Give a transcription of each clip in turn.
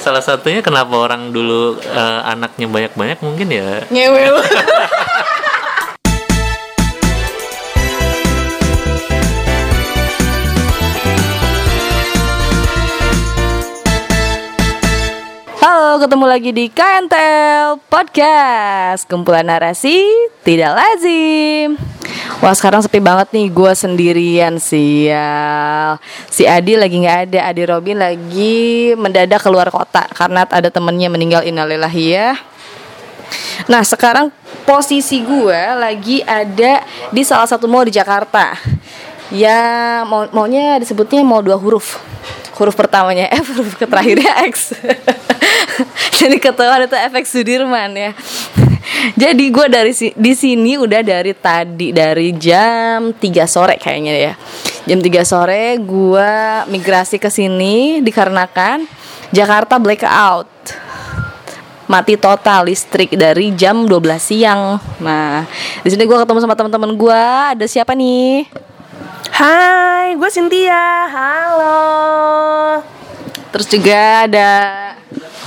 Salah satunya kenapa orang dulu eh, anaknya banyak-banyak mungkin ya? Ngewe ketemu lagi di KNTL Podcast. Kumpulan narasi tidak lazim. Wah sekarang sepi banget nih. Gue sendirian sial. Si Adi lagi nggak ada. Adi Robin lagi mendadak keluar kota Karena ada temennya meninggal. Innalillahi ya. Nah sekarang posisi gue lagi ada di salah satu mall di Jakarta. Ya mau maunya disebutnya mau dua huruf Huruf pertamanya F, huruf terakhirnya X Jadi ketahuan itu efek Sudirman ya Jadi gue dari si- di sini udah dari tadi Dari jam 3 sore kayaknya ya Jam 3 sore gue migrasi ke sini Dikarenakan Jakarta blackout mati total listrik dari jam 12 siang. Nah, di sini gue ketemu sama teman-teman gue. Ada siapa nih? Hai, gue Cynthia. Halo. Terus juga ada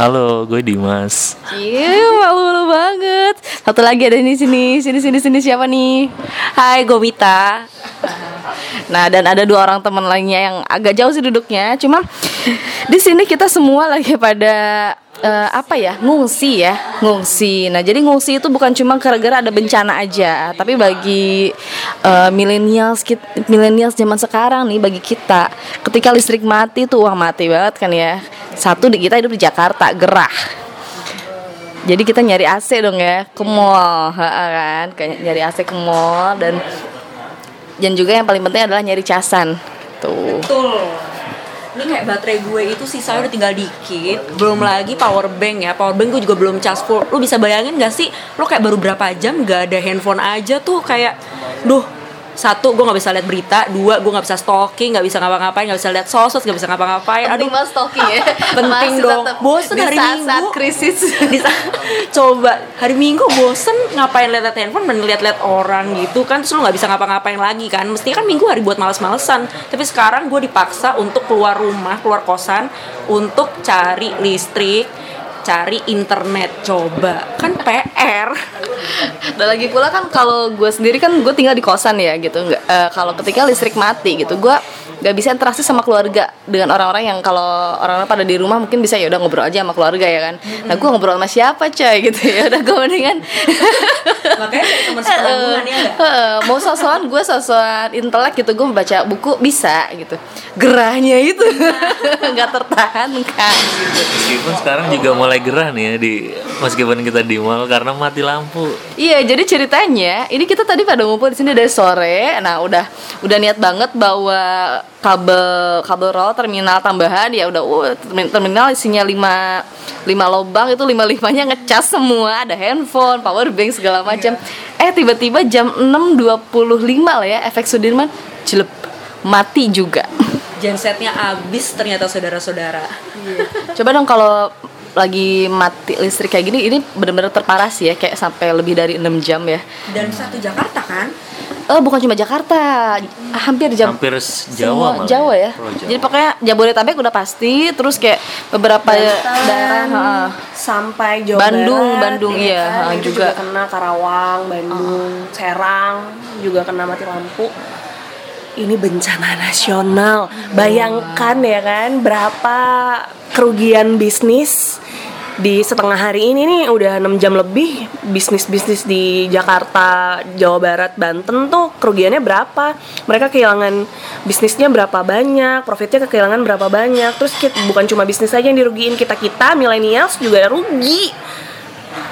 Halo gue Dimas Iya, malu banget. Satu lagi ada di sini, sini sini sini siapa nih? Hai, gue Mita. Nah, dan ada dua orang teman lainnya yang agak jauh sih duduknya. Cuma di sini kita semua lagi pada eh, apa ya? Ngungsi ya, ngungsi. Nah, jadi ngungsi itu bukan cuma gara-gara ada bencana aja, tapi bagi eh, millennials kit- millennials zaman sekarang nih bagi kita, ketika listrik mati tuh wah mati banget kan ya. Satu di kita hidup di Jakarta, gerah. Jadi kita nyari AC dong ya ke mall, kan? Kayak nyari AC ke mall dan dan juga yang paling penting adalah nyari casan. Tuh. Betul. Ini kayak baterai gue itu sisanya udah tinggal dikit. Belum lagi power bank ya. Power bank gue juga belum cas full. Lu bisa bayangin gak sih? Lo kayak baru berapa jam gak ada handphone aja tuh Kayak Duh satu gue nggak bisa lihat berita. Dua gue nggak bisa stalking nggak bisa ngapa-ngapain nggak bisa lihat sosmed nggak bisa ngapa-ngapain. Aduh mas stalking ya. penting Masih dong. bosen di hari saat-saat minggu. krisis. di saat- coba hari minggu bosen ngapain lihat handphone dan lihat-lihat orang gitu kan. Terus lu nggak bisa ngapa-ngapain lagi kan. Mestinya kan minggu hari buat males-malesan. Tapi sekarang gue dipaksa untuk keluar rumah keluar kosan untuk cari listrik cari internet. Coba. Kan PR Dan lagi pula kan kalau gue sendiri kan gue tinggal di kosan ya gitu. Nggak, eh, kalau ketika listrik mati gitu, gue nggak bisa interaksi sama keluarga dengan orang-orang yang kalau orang-orang pada di rumah mungkin bisa ya udah ngobrol aja sama keluarga ya kan. Nah gue ngobrol sama siapa coy? Gitu ya. Udah gue mendingan makanya teman sepenanggungan ya Heeh, mau sosokan gue sosokan intelek gitu gue baca buku bisa gitu. Gerahnya itu. Nggak tertahankan gitu Meskipun sekarang juga mulai gerah nih ya di Meskipun kita di mall karena mati lampu. Iya, jadi ceritanya ini kita tadi pada ngumpul di sini dari sore. Nah, udah udah niat banget bawa kabel kabel roll terminal tambahan ya udah uh, termi- terminal isinya 5 lima lubang itu lima limanya ngecas semua ada handphone power bank segala macam. Eh tiba-tiba jam 6.25 lah ya efek Sudirman jelek mati juga. Gensetnya abis ternyata saudara-saudara. Coba dong kalau lagi mati listrik kayak gini ini benar-benar terparah sih ya kayak sampai lebih dari 6 jam ya dan satu Jakarta kan Oh bukan cuma Jakarta, hampir jam Hampir Jawa semua malah Jawa ya. Oh, Jawa. Jadi pokoknya Jabodetabek udah pasti, terus kayak beberapa daerah ha, sampai Jawa Bandung, Barat, Bandung, ya iya, kan? ha, Itu juga. kena Karawang, Bandung, Serang juga kena mati lampu. Ini bencana nasional. Bayangkan ya kan berapa kerugian bisnis di setengah hari ini nih udah 6 jam lebih bisnis-bisnis di Jakarta, Jawa Barat, Banten tuh kerugiannya berapa? Mereka kehilangan bisnisnya berapa banyak, profitnya kehilangan berapa banyak. Terus kita, bukan cuma bisnis aja yang dirugiin kita kita millennials juga rugi.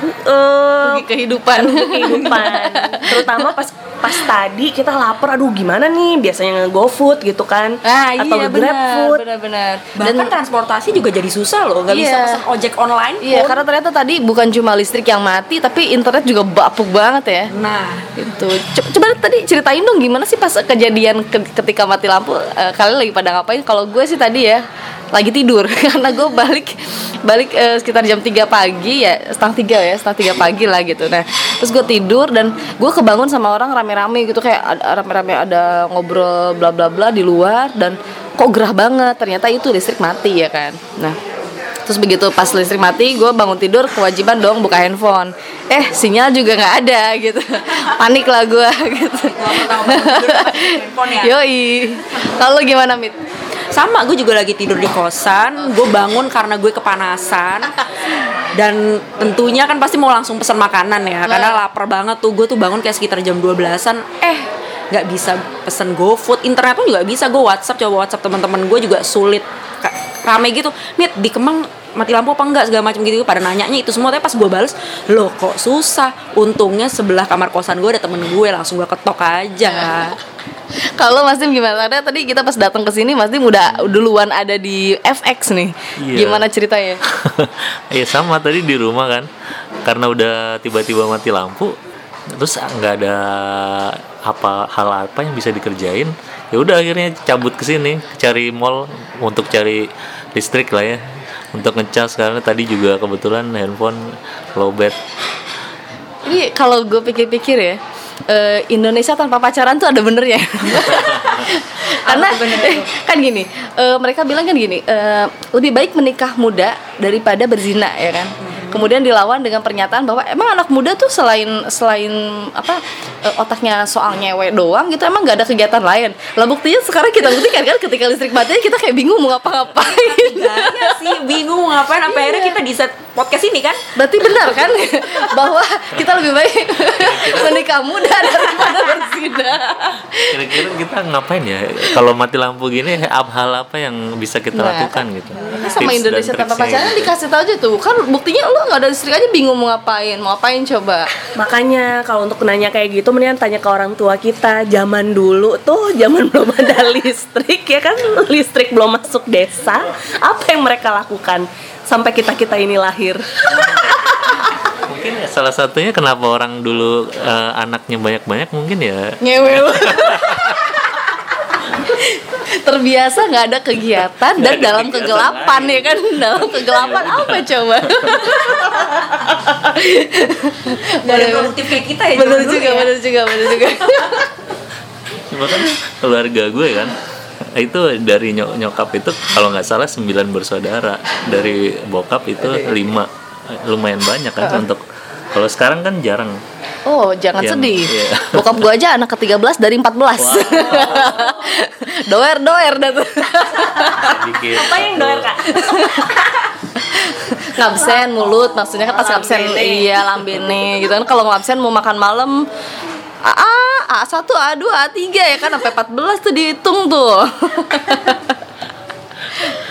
Eh, Rugi kehidupan. rugi kehidupan. Terutama pas pas tadi kita lapar, aduh gimana nih? Biasanya nge-GoFood gitu kan, Ah atau iya benar, nge-GrabFood. benar-benar. bahkan transportasi juga jadi susah loh nggak bisa Iya. pesan ojek online Iya, pun. karena ternyata tadi bukan cuma listrik yang mati, tapi internet juga bapuk banget ya. nah Itu. Co- Coba tadi ceritain dong gimana sih pas kejadian ke- ketika mati lampu eh, kalian lagi pada ngapain? Kalau gue sih tadi ya lagi tidur karena gue balik balik eh, sekitar jam 3 pagi ya setengah tiga ya setengah tiga pagi lah gitu. Nah terus gue tidur dan gue kebangun sama orang rame-rame gitu kayak rame-rame ada ngobrol bla bla bla di luar dan kok gerah banget ternyata itu listrik mati ya kan? Nah terus begitu pas listrik mati gue bangun tidur kewajiban dong buka handphone. Eh sinyal juga nggak ada gitu. Panik lah gue gitu. Ya? yoi. Kalau gimana mit sama gue juga lagi tidur di kosan. Gue bangun karena gue kepanasan. Dan tentunya kan pasti mau langsung pesan makanan ya. Karena lapar banget tuh. Gue tuh bangun kayak sekitar jam 12an eh nggak bisa pesen GoFood. Internet pun juga bisa. Gue WhatsApp coba WhatsApp teman-teman gue juga sulit. Rame gitu. Mit di Kemang mati lampu apa enggak? Segala macam gitu. Pada nanyanya itu semua. Tapi pas gue bales loh kok susah? Untungnya sebelah kamar kosan gue ada temen gue. Langsung gue ketok aja kalau Mas Dim gimana? Karena tadi kita pas datang ke sini Mas Dim udah duluan ada di FX nih. Iya. gimana ceritanya? Iya sama tadi di rumah kan. Karena udah tiba-tiba mati lampu terus nggak ada apa hal apa yang bisa dikerjain. Ya udah akhirnya cabut ke sini cari mall untuk cari listrik lah ya. Untuk ngecas karena tadi juga kebetulan handphone lowbat Ini kalau gue pikir-pikir ya eh, Indonesia tanpa pacaran tuh ada benernya. Karena kan gini eh, Mereka bilang kan gini eh, Lebih baik menikah muda daripada berzina ya kan Kemudian dilawan dengan pernyataan bahwa emang anak muda tuh selain selain apa eh, otaknya soal nyewe doang gitu emang gak ada kegiatan lain. Lah buktinya sekarang kita buktikan kan ketika listrik mati kita kayak bingung mau ngapa-ngapain. Iya sih bingung mau ngapain sampai akhirnya kita di set podcast ini kan Berarti benar kan bahwa kita lebih baik menikah muda daripada berzina. kira-kira kita ngapain ya kalau mati lampu gini hal apa yang bisa kita Nah, lakukan gitu sama Tips Indonesia tanpa pacaran dikasih tahu aja tuh kan buktinya lu nggak ada listrik aja bingung mau ngapain. Mau ngapain coba? Makanya kalau untuk nanya kayak gitu mendingan tanya ke orang tua kita. Zaman dulu tuh zaman belum ada listrik ya kan? Listrik belum masuk desa. Apa yang mereka lakukan Sampai kita-kita ini lahir? Mungkin ya salah satunya kenapa orang dulu eh, anaknya banyak-banyak mungkin ya. Ngewe. lu. terbiasa nggak ada kegiatan dan ada dalam kegiatan kegelapan lain. ya kan? Dalam kegelapan apa coba? Ada produktif kayak kita ya dulu juga ya. bener juga bener juga. Bahkan keluarga gue kan itu dari nyok nyokap itu kalau nggak salah sembilan bersaudara. Dari bokap itu lima. Lumayan banyak kan untuk kalau sekarang kan jarang Oh, jangan Yang- sedih. iya. Bokap gua aja anak ke-13 dari 14. doer-doer dah tuh. sedikit Apa yang doer kak? ngabsen mulut maksudnya kan pas ngabsen Lambene. iya lambene gitu kan kalau ngabsen mau makan malam A, A1, A2, A3 ya kan sampai 14 tuh dihitung tuh.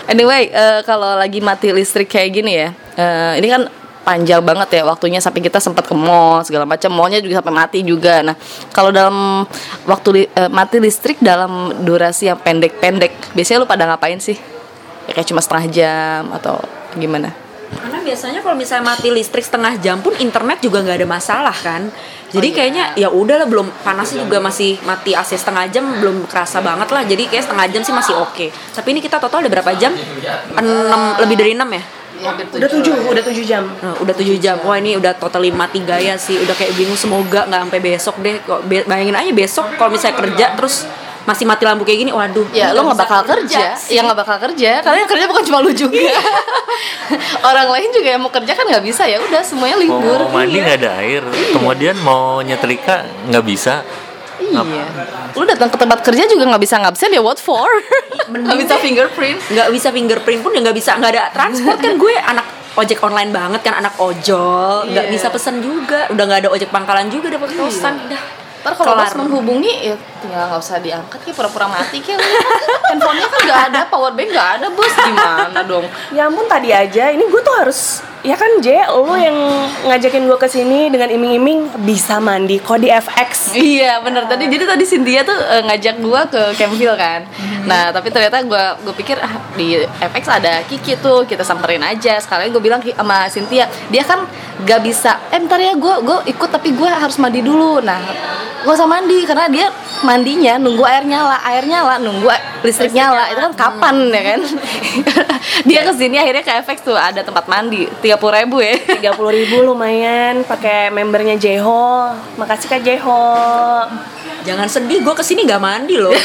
anyway, eh, kalau lagi mati listrik kayak gini ya. eh, ini kan panjang banget ya waktunya sampai kita sempat ke mall segala macam mallnya juga sampai mati juga nah kalau dalam waktu li- eh, mati listrik dalam durasi yang pendek-pendek biasanya lu pada ngapain sih ya kayak cuma setengah jam atau gimana Karena biasanya kalau misalnya mati listrik setengah jam pun internet juga nggak ada masalah kan. Jadi kayaknya ya udahlah belum panasnya juga masih mati AC setengah jam belum kerasa banget lah. Jadi kayak setengah jam sih masih oke. Tapi ini kita total ada berapa jam? 6 lebih dari 6 ya? Udah tujuh, udah tujuh jam Nah, udah 7 jam. Wah, ini udah total mati gaya sih. Udah kayak bingung semoga nggak sampai besok deh. Kok bayangin aja besok kalau misalnya kerja terus masih mati lampu kayak gini, waduh. Ya lo nggak bakal kerja, ya nggak bakal kerja, karena yang kerja bukan cuma lu juga. Orang lain juga yang mau kerja kan nggak bisa ya, udah semuanya mau, libur. mau mandi nggak ada air kemudian mau nyetrika nggak bisa Iya. Lu datang ke tempat kerja juga nggak bisa ngabsen ya what for? Nggak bisa fingerprint. nggak bisa fingerprint pun ya nggak bisa nggak ada transport kan gue anak ojek online banget kan anak ojol nggak Iya. bisa pesen juga udah nggak ada ojek pangkalan juga dapat kosan udah Ntar kalau bos menghubungi ya tinggal nggak usah diangkat ya pura-pura mati kayak lu. handphonenya kan nggak ada power bank nggak ada bos gimana dong? Ya ampun tadi aja, ini gue tuh harus ya kan J, lo yang ngajakin gue ke sini dengan iming-iming bisa mandi kok di FX. Iya bener tadi jadi tadi Cynthia tuh eh, ngajak gua ke Campville kan. Nah tapi ternyata gua gue pikir ah, di FX ada Kiki tuh kita samperin aja. Sekalian gue bilang sama Cynthia dia kan gak bisa. Eh ntar ya gue gue ikut tapi gue harus mandi dulu. Nah gak usah mandi karena dia mandinya nunggu air nyala air nyala nunggu listrik nyala itu kan kapan ya kan dia ke sini akhirnya ke efek tuh ada tempat mandi tiga puluh ribu ya tiga puluh ribu lumayan pakai membernya Jeho makasih kak Jeho Jangan sedih, gue ke sini gak mandi loh.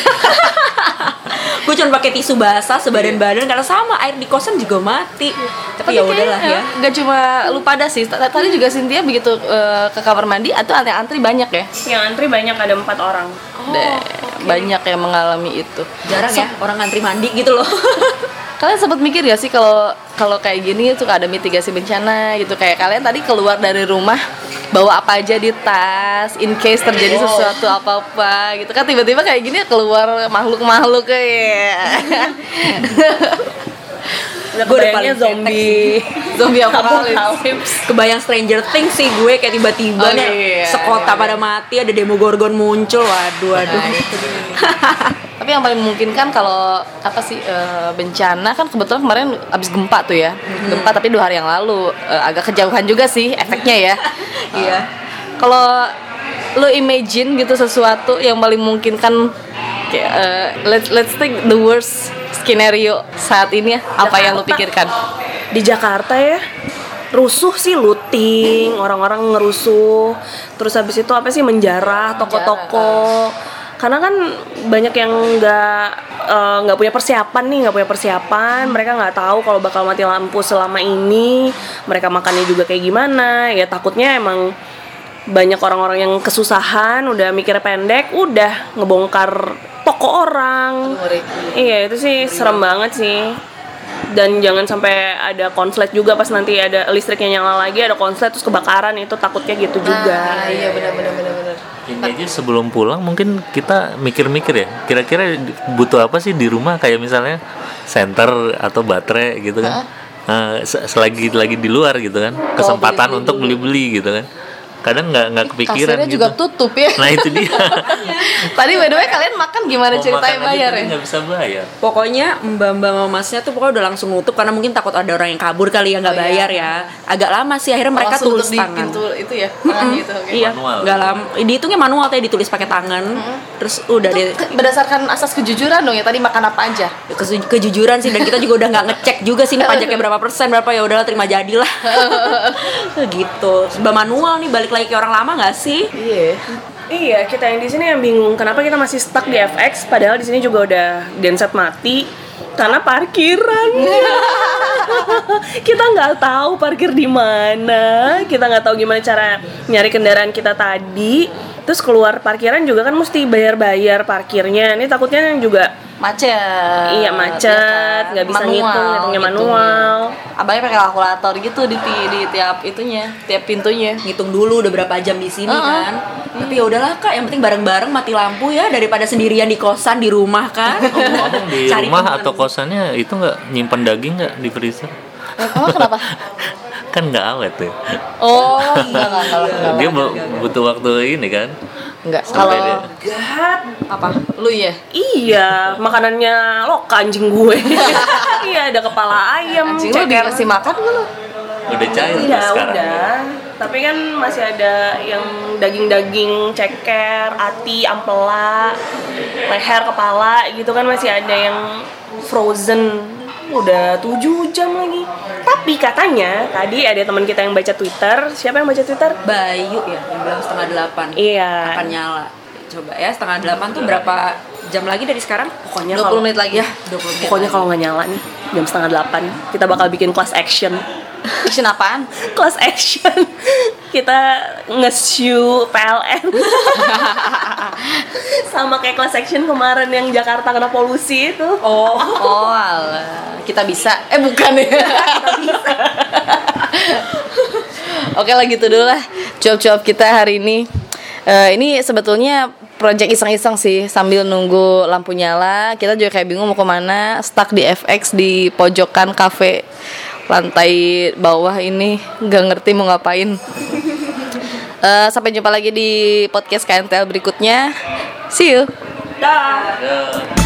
gue cuma pakai tisu basah sebadan badan karena sama air di kosan juga mati. Tapi ya udahlah ya. Gak cuma lu pada sih. Tadi juga Cynthia begitu eh, ke kamar mandi atau antri-antri banyak ya. yang antri banyak ada empat orang. Deh, Banyak yang mengalami itu. Jarang ya orang ngantri mandi gitu loh. Kalian sempat mikir gak sih kalau kalau kayak gini tuh ada mitigasi bencana gitu? Kayak kalian tadi keluar dari rumah bawa apa aja di tas in case terjadi sesuatu apa apa gitu. Kan tiba-tiba kayak gini keluar makhluk-makhluk kayak udah Gua udah paling zombie zombie apocalypse. Kebayang Stranger Things sih gue kayak tiba-tiba Oh, nih iya, sekota iya. pada mati ada Demogorgon muncul. Waduh, waduh. Nah, itu dia. Tapi yang paling memungkinkan kalau apa sih eh, bencana kan kebetulan kemarin abis gempa tuh ya, gempa tapi dua hari yang lalu Eh, agak kejauhan juga sih efeknya ya. Iya. Kalau lo imagine gitu sesuatu yang paling memungkinkan kayak eh, let's let's take the worst skenario saat ini ya, apa yang lo pikirkan? di Jakarta ya rusuh sih looting orang-orang ngerusuh. Terus habis itu apa sih menjarah toko-toko. karena kan banyak yang nggak eh, nggak punya persiapan nih nggak punya persiapan. Mereka nggak tahu kalau bakal mati lampu selama ini. Mereka makannya juga kayak gimana. Ya takutnya emang banyak orang-orang yang kesusahan udah mikir pendek udah ngebongkar toko orang iya itu sih serem banget sih dan jangan sampai ada konslet juga pas nanti ada listriknya nyala lagi ada konslet terus kebakaran itu takutnya gitu juga Ah, iya benar benar benar benar. Ini aja sebelum pulang mungkin kita mikir-mikir ya. Kira-kira butuh apa sih di rumah kayak misalnya senter atau baterai gitu kan. Nah, se- selagi lagi di luar gitu kan. Kesempatan untuk beli-beli gitu kan. Kadang nggak nggak kepikiran Kasirnya gitu. juga tutup ya. Nah, itu dia. Tadi by the way kalian makan gimana Mau ceritanya makan bayar ya? nggak bisa bayar. Pokoknya mbak-mbak sama masnya tuh pokoknya udah langsung nutup karena mungkin takut ada orang yang kabur kali ya nggak Oh, iya. bayar ya. Agak lama sih akhirnya mereka Langsung tulis di tangan. pintu itu ya, tangan gitu. oke. Iya, nggak lama. Dihitungnya manual tadi ditulis pakai tangan. Terus udah Itu deh ke- berdasarkan asas kejujuran dong ya tadi makan apa aja kesu- kejujuran sih dan kita juga udah nggak ngecek juga sih ini pajaknya berapa persen berapa ya udahlah terima jadilah gitu sebab manual nih balik lagi ke orang lama nggak sih? Iya. Iya kita yang di sini yang bingung kenapa kita masih stuck di FX padahal di sini juga udah genset mati karena parkiran. Kita nggak tahu parkir di mana kita nggak tahu gimana cara nyari kendaraan kita tadi terus keluar parkiran juga kan mesti bayar-bayar parkirnya ini takutnya juga macet Iya, macet, nggak bisa ngitung, ngitungnya manual. abangnya pakai kalkulator gitu di, ti- di tiap itunya tiap pintunya ngitung dulu udah berapa jam di sini Uh-uh. kan tapi ya udahlah kak yang penting bareng-bareng mati lampu ya daripada sendirian di kosan di rumah kan Ngomong di Cari rumah teman. atau kosannya itu nggak nyimpan daging nggak di freezer? emang kenapa Kan nggak awet tuh. oh enggak enggak enggak enggak Dia bu- butuh waktu ini kan. enggak Sampai kalau dia- apa lu ya Iya, makanannya loka anjing gue. iya, ada kepala ayam, anjing lu ceker. dikasih makan nggak lu Udah cair Iya, sekarang. udah. Tapi kan masih ada yang daging-daging ceker, ati, ampela, leher, kepala gitu kan masih ada yang frozen. Udah 7 jam lagi. Tapi katanya tadi ada teman kita yang baca Twitter. Siapa yang baca Twitter? Bayu ya yang bilang setengah delapan Iya. akan nyala coba ya setengah delapan tuh berapa jam lagi dari sekarang Pokoknya 20 kalau menit lagi ya 20 menit Pokoknya lagi. kalau nggak nyala nih jam setengah delapan kita bakal bikin class action. Action apaan? Class action. Kita nge-sue PLN sama kayak class action kemarin yang Jakarta kena polusi itu. oh oh alah kita bisa. Eh bukan. Ya Oke lah gitu dulu lah. Cuap-cuap kita hari ini. Eh, Ini sebetulnya project iseng-iseng sih Sambil nunggu lampu nyala. Kita juga kayak bingung mau ke mana Stuck di FX di pojokan cafe Lantai bawah ini Gak ngerti mau ngapain. Eh, Sampai jumpa lagi di podcast KNTL berikutnya. See you. Dah.